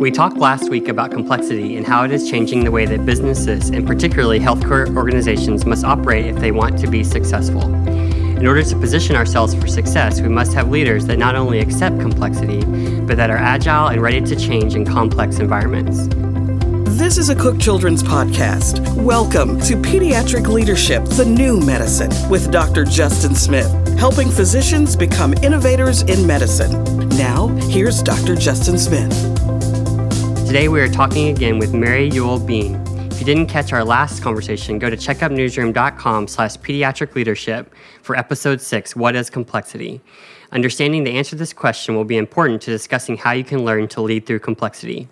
We talked last week about complexity and how it is changing the way that businesses, and particularly healthcare organizations, must operate if they want to be successful. In order to position ourselves for success, we must have leaders that not only accept complexity, but that are agile and ready to change in complex environments. This is a Cook Children's podcast. Welcome to Pediatric Leadership, the New Medicine, with Dr. Justin Smith, helping physicians become innovators in medicine. Now, here's Dr. Justin Smith. Today we are talking again with Mary Uhl-Bien. If you didn't catch our last conversation, go to checkupnewsroom.com slash pediatric leadership for episode six, What is Complexity? Understanding the answer to this question will be important to discussing how you can learn to lead through complexity.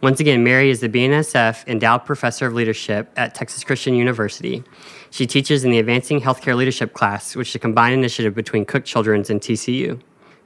Once again, Mary is the BNSF Endowed Professor of Leadership at Texas Christian University. She teaches in the Advancing Healthcare Leadership class, which is a combined initiative between Cook Children's and TCU.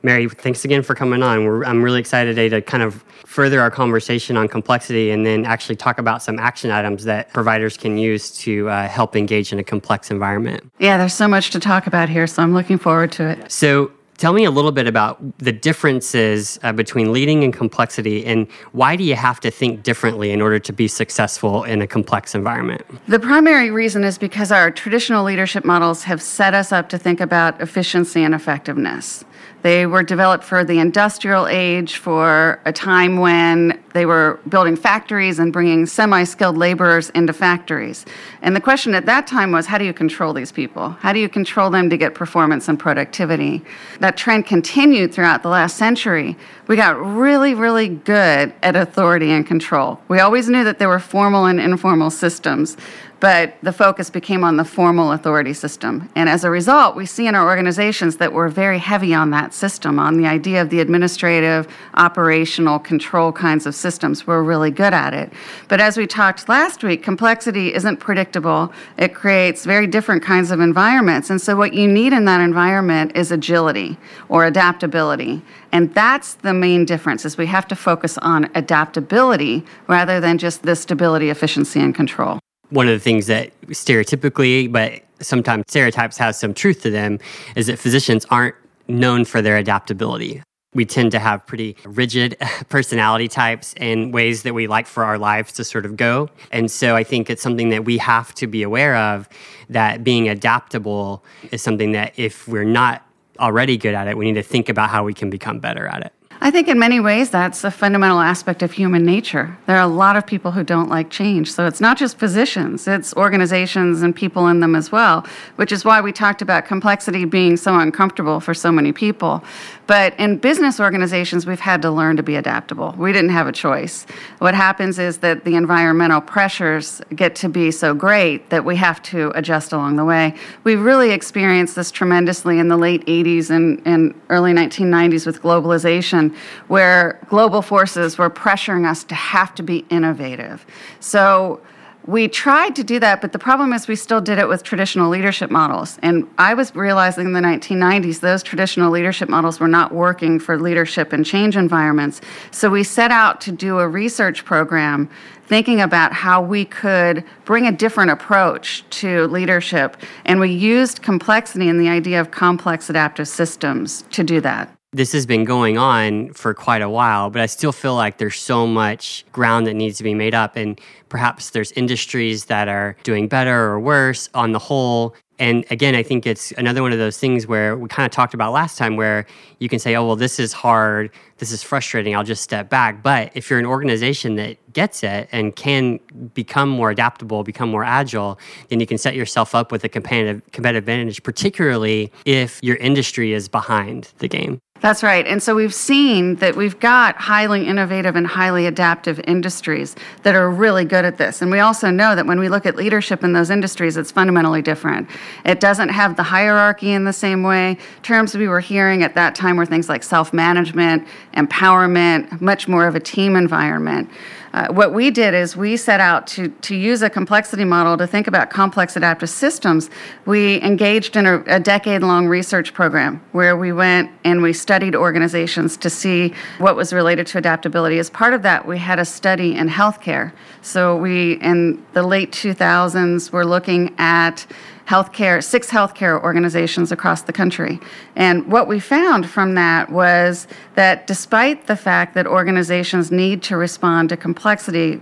Mary, thanks again for coming on. We're, I'm really excited today to kind of further our conversation on complexity and then actually talk about some action items that providers can use to uh, help engage in a complex environment. Yeah, there's so much to talk about here, so I'm looking forward to it. So, tell me a little bit about the differences uh, between leading and complexity and why do you have to think differently in order to be successful in a complex environment the primary reason is because our traditional leadership models have set us up to think about efficiency and effectiveness they were developed for the industrial age, for a time when they were building factories and bringing semi skilled laborers into factories. And the question at that time was how do you control these people? How do you control them to get performance and productivity? That trend continued throughout the last century. We got really, really good at authority and control. We always knew that there were formal and informal systems but the focus became on the formal authority system. And as a result, we see in our organizations that we're very heavy on that system, on the idea of the administrative, operational, control kinds of systems. We're really good at it. But as we talked last week, complexity isn't predictable. It creates very different kinds of environments. And so what you need in that environment is agility or adaptability. And that's the main difference is we have to focus on adaptability rather than just the stability, efficiency, and control one of the things that stereotypically, but sometimes stereotypes have some truth to them, is that physicians aren't known for their adaptability. We tend to have pretty rigid personality types and ways that we like for our lives to sort of go. And so I think it's something that we have to be aware of that being adaptable is something that if we're not already good at it, we need to think about how we can become better at it. I think in many ways that's a fundamental aspect of human nature. There are a lot of people who don't like change. So it's not just positions, it's organizations and people in them as well, which is why we talked about complexity being so uncomfortable for so many people. But in business organizations, we've had to learn to be adaptable. We didn't have a choice. What happens is that the environmental pressures get to be so great that we have to adjust along the way. We really experienced this tremendously in the late 80s and, and early 1990s with globalization where global forces were pressuring us to have to be innovative. So we tried to do that, but the problem is we still did it with traditional leadership models. And I was realizing in the 1990s those traditional leadership models were not working for leadership and change environments. So we set out to do a research program thinking about how we could bring a different approach to leadership. And we used complexity and the idea of complex adaptive systems to do that this has been going on for quite a while, but I still feel like there's so much ground that needs to be made up. And perhaps there's industries that are doing better or worse on the whole. And again, I think it's another one of those things where we kind of talked about last time where you can say, oh, well, this is hard, this is frustrating, I'll just step back. But if you're an organization that gets it and can become more adaptable, become more agile, then you can set yourself up with a competitive, competitive advantage, particularly if your industry is behind the game. That's right. And so we've seen that we've got highly innovative and highly adaptive industries that are really good at this. And we also know that when we look at leadership in those industries, it's fundamentally different. It doesn't have the hierarchy in the same way. Terms we were hearing at that time were things like self management, empowerment, much more of a team environment. Uh, what we did is we set out to, to use a complexity model to think about complex adaptive systems. We engaged in a, a decade long research program where we went and we studied organizations to see what was related to adaptability. As part of that, we had a study in healthcare. So we, in the late 2000s, were looking at healthcare, six healthcare organizations across the country. And what we found from that was that despite the fact that organizations need to respond to complexity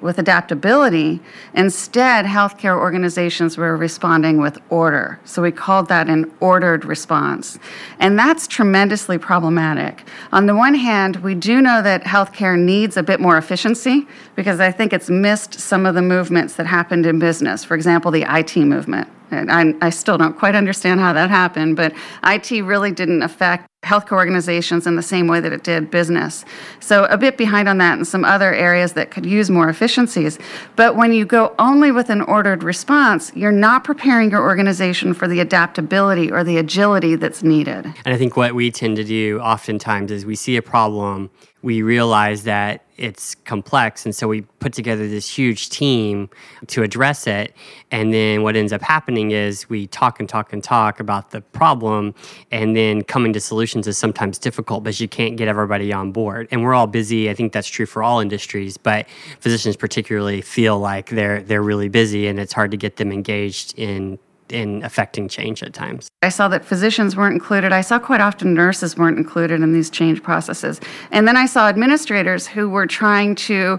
with adaptability, instead, healthcare organizations were responding with order. So we called that an ordered response. And that's tremendously problematic. On the one hand, we do know that healthcare needs a bit more efficiency because I think it's missed some of the movements that happened in business. For example, the IT movement. I, I still don't quite understand how that happened, but IT really didn't affect healthcare organizations in the same way that it did business. So, a bit behind on that and some other areas that could use more efficiencies. But when you go only with an ordered response, you're not preparing your organization for the adaptability or the agility that's needed. And I think what we tend to do oftentimes is we see a problem we realize that it's complex. And so we put together this huge team to address it. And then what ends up happening is we talk and talk and talk about the problem. And then coming to solutions is sometimes difficult because you can't get everybody on board. And we're all busy. I think that's true for all industries, but physicians particularly feel like they're, they're really busy and it's hard to get them engaged in in affecting change at times. I saw that physicians weren't included. I saw quite often nurses weren't included in these change processes. And then I saw administrators who were trying to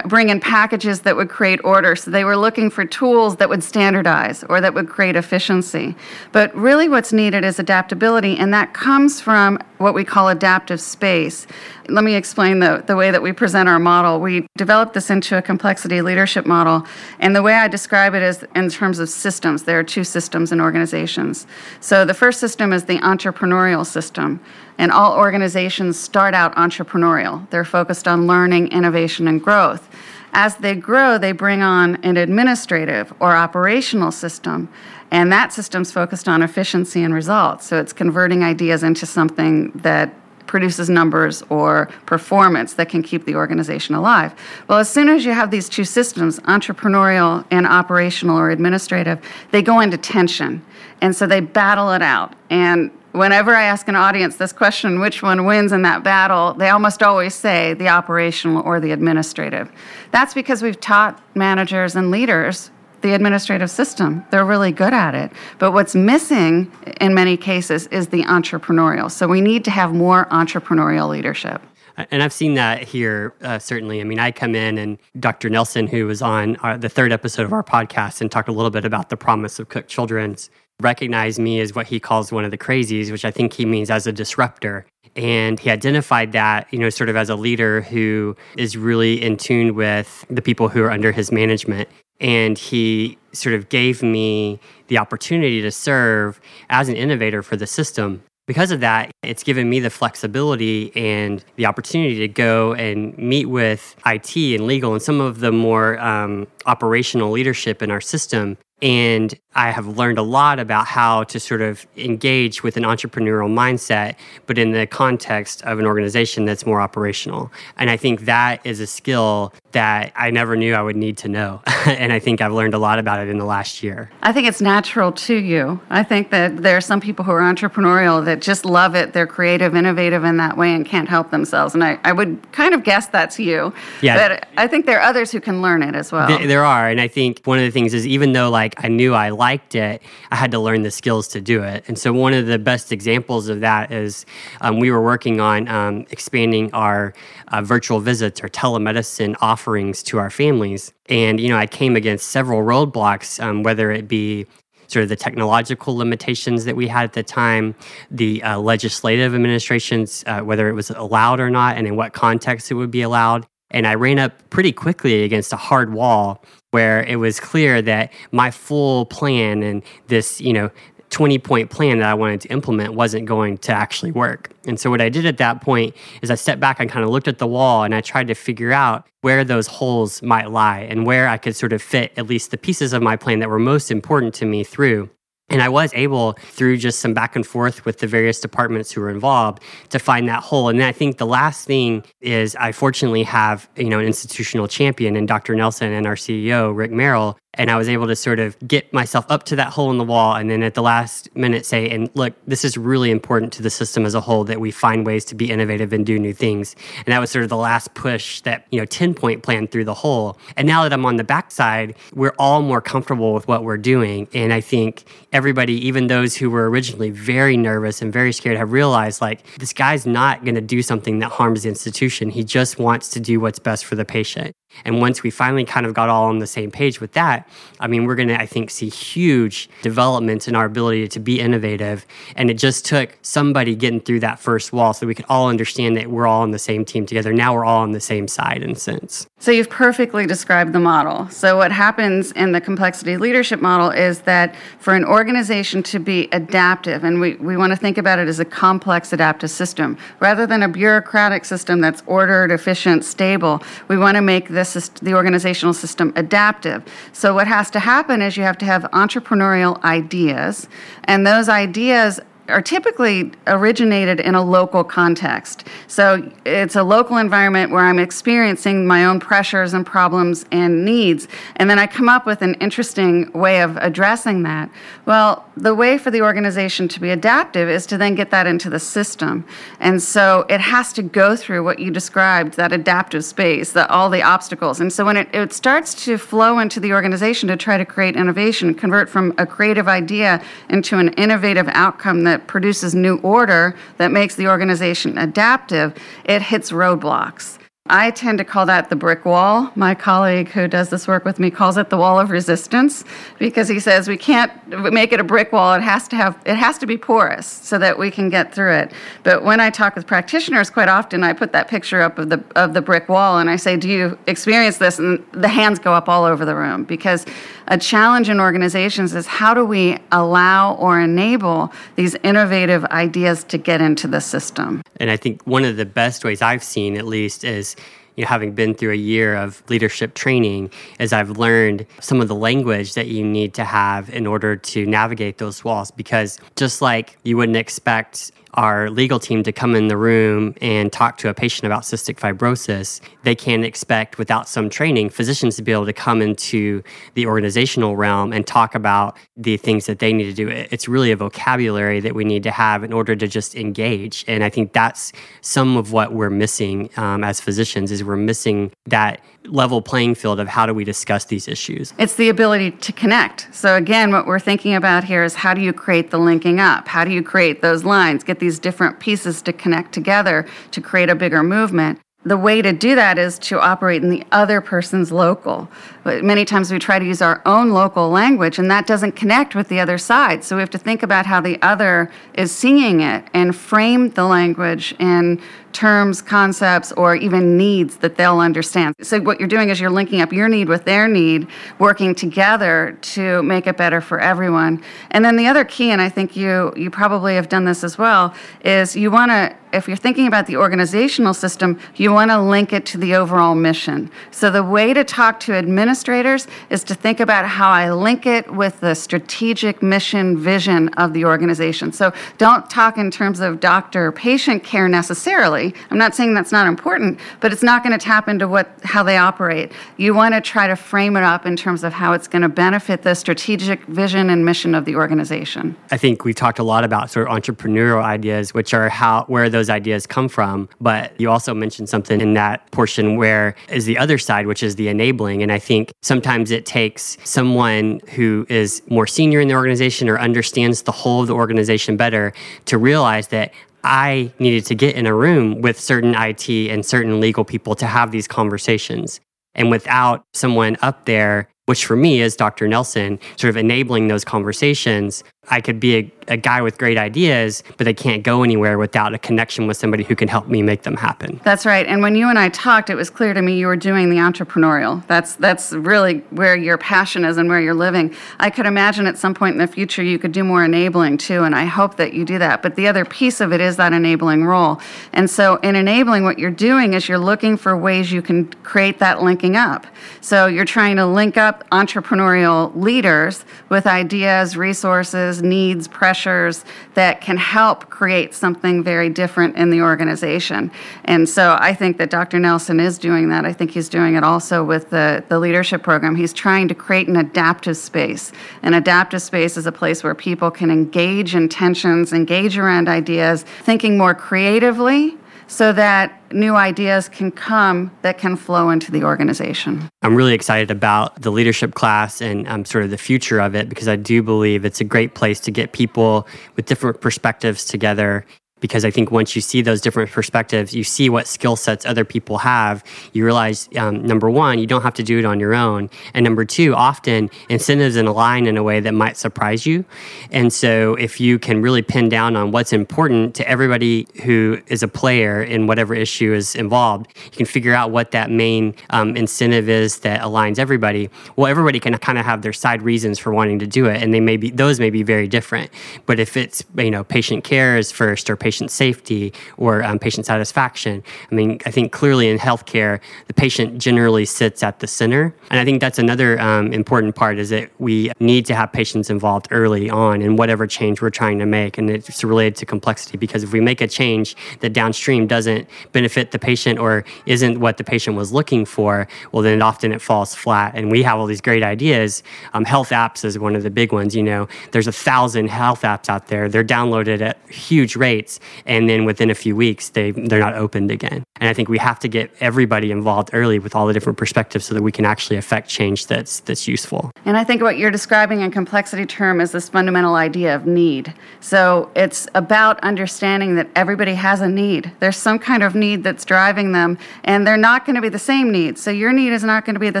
bring in packages that would create order. So they were looking for tools that would standardize or that would create efficiency. But really, what's needed is adaptability, and that comes from what we call adaptive space. Let me explain the, the way that we present our model. We developed this into a complexity leadership model, and the way I describe it is in terms of systems. There are two systems in organizations. So the first system is the entrepreneurial system, and all organizations start out entrepreneurial. They're focused on learning, innovation, and growth. As they grow, they bring on an administrative or operational system, and that system's focused on efficiency and results. So it's converting ideas into something that produces numbers or performance that can keep the organization alive. Well, as soon as you have these two systems, entrepreneurial and operational or administrative, they go into tension. And so they battle it out. And whenever I ask an audience this question, which one wins in that battle, they almost always say the operational or the administrative. That's because we've taught managers and leaders the administrative system. They're really good at it. But what's missing in many cases is the entrepreneurial. So we need to have more entrepreneurial leadership. And I've seen that here, uh, certainly. I mean, I come in and Dr. Nelson, who was on our, the third episode of our podcast and talked a little bit about the promise of Cook Children's, recognized me as what he calls one of the crazies, which I think he means as a disruptor. And he identified that, you know, sort of as a leader who is really in tune with the people who are under his management and he sort of gave me the opportunity to serve as an innovator for the system. Because of that, it's given me the flexibility and the opportunity to go and meet with IT and legal and some of the more um, operational leadership in our system and I have learned a lot about how to sort of engage with an entrepreneurial mindset, but in the context of an organization that's more operational. And I think that is a skill that I never knew I would need to know. and I think I've learned a lot about it in the last year. I think it's natural to you. I think that there are some people who are entrepreneurial that just love it. They're creative, innovative in that way and can't help themselves. And I, I would kind of guess that's you. Yeah. But I think there are others who can learn it as well. There are. And I think one of the things is even though like I knew I liked it, I had to learn the skills to do it. And so one of the best examples of that is um, we were working on um, expanding our uh, virtual visits or telemedicine offerings to our families. And you know, I came against several roadblocks, um, whether it be sort of the technological limitations that we had at the time, the uh, legislative administrations, uh, whether it was allowed or not, and in what context it would be allowed. And I ran up pretty quickly against a hard wall where it was clear that my full plan and this, you know, 20 point plan that I wanted to implement wasn't going to actually work. And so, what I did at that point is I stepped back and kind of looked at the wall and I tried to figure out where those holes might lie and where I could sort of fit at least the pieces of my plan that were most important to me through. And I was able, through just some back and forth with the various departments who were involved, to find that hole. And I think the last thing is I fortunately have, you know, an institutional champion in Dr. Nelson and our CEO, Rick Merrill, And I was able to sort of get myself up to that hole in the wall and then at the last minute say, and look, this is really important to the system as a whole that we find ways to be innovative and do new things. And that was sort of the last push that, you know, 10 point plan through the hole. And now that I'm on the backside, we're all more comfortable with what we're doing. And I think everybody, even those who were originally very nervous and very scared, have realized like this guy's not going to do something that harms the institution. He just wants to do what's best for the patient. And once we finally kind of got all on the same page with that, I mean, we're going to, I think, see huge developments in our ability to be innovative. And it just took somebody getting through that first wall so we could all understand that we're all on the same team together. Now we're all on the same side in a sense. So you've perfectly described the model. So what happens in the complexity leadership model is that for an organization to be adaptive, and we, we want to think about it as a complex adaptive system, rather than a bureaucratic system that's ordered, efficient, stable, we want to make the, the organizational system adaptive. So what has to happen is you have to have entrepreneurial ideas, and those ideas are typically originated in a local context. So it's a local environment where I'm experiencing my own pressures and problems and needs, and then I come up with an interesting way of addressing that. Well, the way for the organization to be adaptive is to then get that into the system. And so it has to go through what you described, that adaptive space, the, all the obstacles. And so when it, it starts to flow into the organization to try to create innovation, convert from a creative idea into an innovative outcome that that produces new order that makes the organization adaptive, it hits roadblocks. I tend to call that the brick wall. My colleague who does this work with me calls it the wall of resistance because he says we can't make it a brick wall. It has to have it has to be porous so that we can get through it. But when I talk with practitioners quite often I put that picture up of the of the brick wall and I say, "Do you experience this?" and the hands go up all over the room because a challenge in organizations is how do we allow or enable these innovative ideas to get into the system? And I think one of the best ways I've seen at least is you know, having been through a year of leadership training, as I've learned some of the language that you need to have in order to navigate those walls. Because just like you wouldn't expect our legal team to come in the room and talk to a patient about cystic fibrosis, they can't expect, without some training, physicians to be able to come into the organizational realm and talk about the things that they need to do. It's really a vocabulary that we need to have in order to just engage. And I think that's some of what we're missing um, as physicians is we're missing that level playing field of how do we discuss these issues. It's the ability to connect. So again, what we're thinking about here is how do you create the linking up? How do you create those lines? Get these different pieces to connect together to create a bigger movement the way to do that is to operate in the other person's local. But many times we try to use our own local language, and that doesn't connect with the other side. So we have to think about how the other is seeing it and frame the language in terms, concepts, or even needs that they'll understand. So what you're doing is you're linking up your need with their need, working together to make it better for everyone. And then the other key, and I think you you probably have done this as well, is you want to if you're thinking about the organizational system, you want to link it to the overall mission. So the way to talk to administrators is to think about how I link it with the strategic mission vision of the organization. So don't talk in terms of doctor patient care necessarily. I'm not saying that's not important, but it's not going to tap into what how they operate. You want to try to frame it up in terms of how it's going to benefit the strategic vision and mission of the organization. I think we've talked a lot about sort of entrepreneurial ideas, which are how where those those ideas come from. But you also mentioned something in that portion where is the other side, which is the enabling. And I think sometimes it takes someone who is more senior in the organization or understands the whole of the organization better to realize that I needed to get in a room with certain IT and certain legal people to have these conversations. And without someone up there, which for me is Dr. Nelson, sort of enabling those conversations, I could be a, a, guy with great ideas, but they can't go anywhere without a connection with somebody who can help me make them happen. That's right. And when you and I talked, it was clear to me you were doing the entrepreneurial. That's that's really where your passion is and where you're living. I could imagine at some point in the future you could do more enabling too, and I hope that you do that. But the other piece of it is that enabling role. And so in enabling, what you're doing is you're looking for ways you can create that linking up. So you're trying to link up entrepreneurial leaders with ideas, resources needs, pressures that can help create something very different in the organization. And so I think that Dr. Nelson is doing that. I think he's doing it also with the, the leadership program. He's trying to create an adaptive space. An adaptive space is a place where people can engage in tensions, engage around ideas, thinking more creatively so that new ideas can come that can flow into the organization. I'm really excited about the leadership class and um, sort of the future of it because I do believe it's a great place to get people with different perspectives together because I think once you see those different perspectives, you see what skill sets other people have. You realize, um, number one, you don't have to do it on your own. And number two, often incentives align in a way that might surprise you. And so if you can really pin down on what's important to everybody who is a player in whatever issue is involved, you can figure out what that main um, incentive is that aligns everybody. Well, everybody can kind of have their side reasons for wanting to do it. And they may be, those may be very different. But if it's, you know, patient care is first or patient patient safety or um, patient satisfaction. I mean, I think clearly in healthcare, the patient generally sits at the center. And I think that's another um, important part is that we need to have patients involved early on in whatever change we're trying to make. And it's related to complexity because if we make a change that downstream doesn't benefit the patient or isn't what the patient was looking for, well, then often it falls flat. And we have all these great ideas. Um, health apps is one of the big ones. You know, there's a thousand health apps out there. They're downloaded at huge rates and then within a few weeks they they're not opened again. And I think we have to get everybody involved early with all the different perspectives so that we can actually affect change that's that's useful. And I think what you're describing in complexity term is this fundamental idea of need. So it's about understanding that everybody has a need. There's some kind of need that's driving them, and they're not going to be the same need. So your need is not going to be the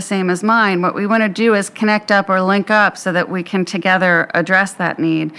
same as mine. What we want to do is connect up or link up so that we can together address that need.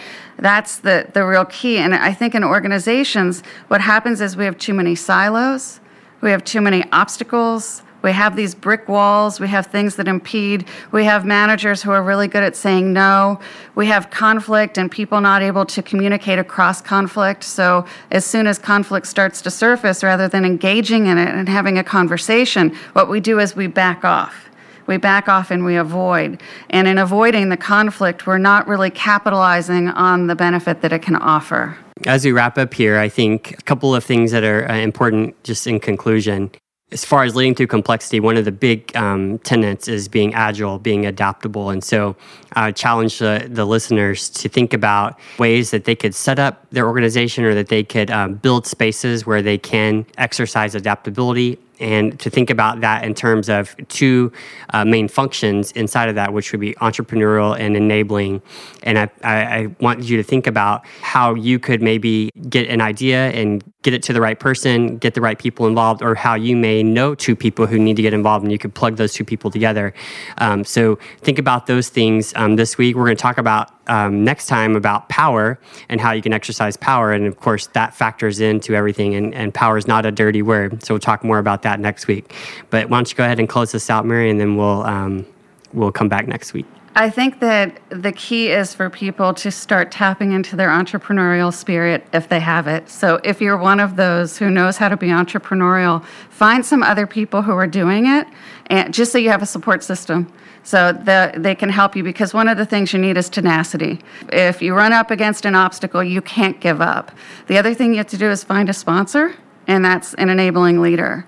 That's the, the real key. And I think in organizations, what happens is we have too many silos, we have too many obstacles. We have these brick walls. We have things that impede. We have managers who are really good at saying no. We have conflict and people not able to communicate across conflict. So, as soon as conflict starts to surface, rather than engaging in it and having a conversation, what we do is we back off we back off and we avoid. And in avoiding the conflict, we're not really capitalizing on the benefit that it can offer. As we wrap up here, I think a couple of things that are uh, important just in conclusion. As far as leading through complexity, one of the big um, tenets is being agile, being adaptable. And so I challenge the, the, listeners to think about ways that they could set up their organization or that they could um, build spaces where they can exercise adaptability and to think about that in terms of two uh, main functions inside of that, which would be entrepreneurial and enabling. And I, I, I, want you to think about how you could maybe get an idea and get it to the right person, get the right people involved, or how you may know two people who need to get involved and you could plug those two people together. Um, so think about those things um, this week. We're going to talk about um, next time about power and how you can exercise power. And of course, that factors into everything. And, and power is not a dirty word. So we'll talk more about that next week. But why don't you go ahead and close this out, Mary, and then we'll, um, we'll come back next week. I think that the key is for people to start tapping into their entrepreneurial spirit if they have it. So, if you're one of those who knows how to be entrepreneurial, find some other people who are doing it, and just so you have a support system. So the, they can help you because one of the things you need is tenacity. If you run up against an obstacle, you can't give up. The other thing you have to do is find a sponsor, and that's an enabling leader.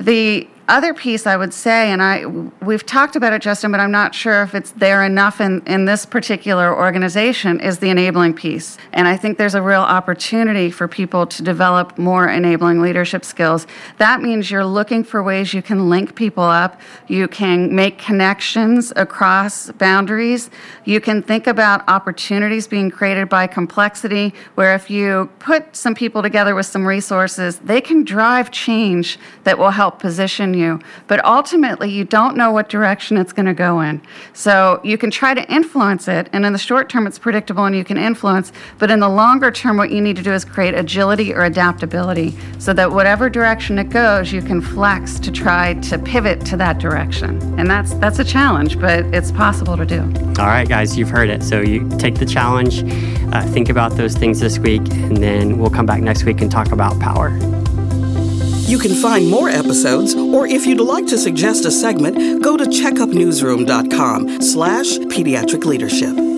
The other piece I would say, and I we've talked about it, Justin, but I'm not sure if it's there enough in, in this particular organization, is the enabling piece. And I think there's a real opportunity for people to develop more enabling leadership skills. That means you're looking for ways you can link people up, you can make connections across boundaries, you can think about opportunities being created by complexity, where if you put some people together with some resources, they can drive change that will help position you. But ultimately, you don't know what direction it's going to go in. So you can try to influence it, and in the short term, it's predictable and you can influence. But in the longer term, what you need to do is create agility or adaptability so that whatever direction it goes, you can flex to try to pivot to that direction. And that's that's a challenge, but it's possible to do. All right, guys, you've heard it. So you take the challenge, uh, think about those things this week, and then we'll come back next week and talk about power. You can find more episodes, or if you'd like to suggest a segment, go to checkupnewsroom.com slash pediatric leadership.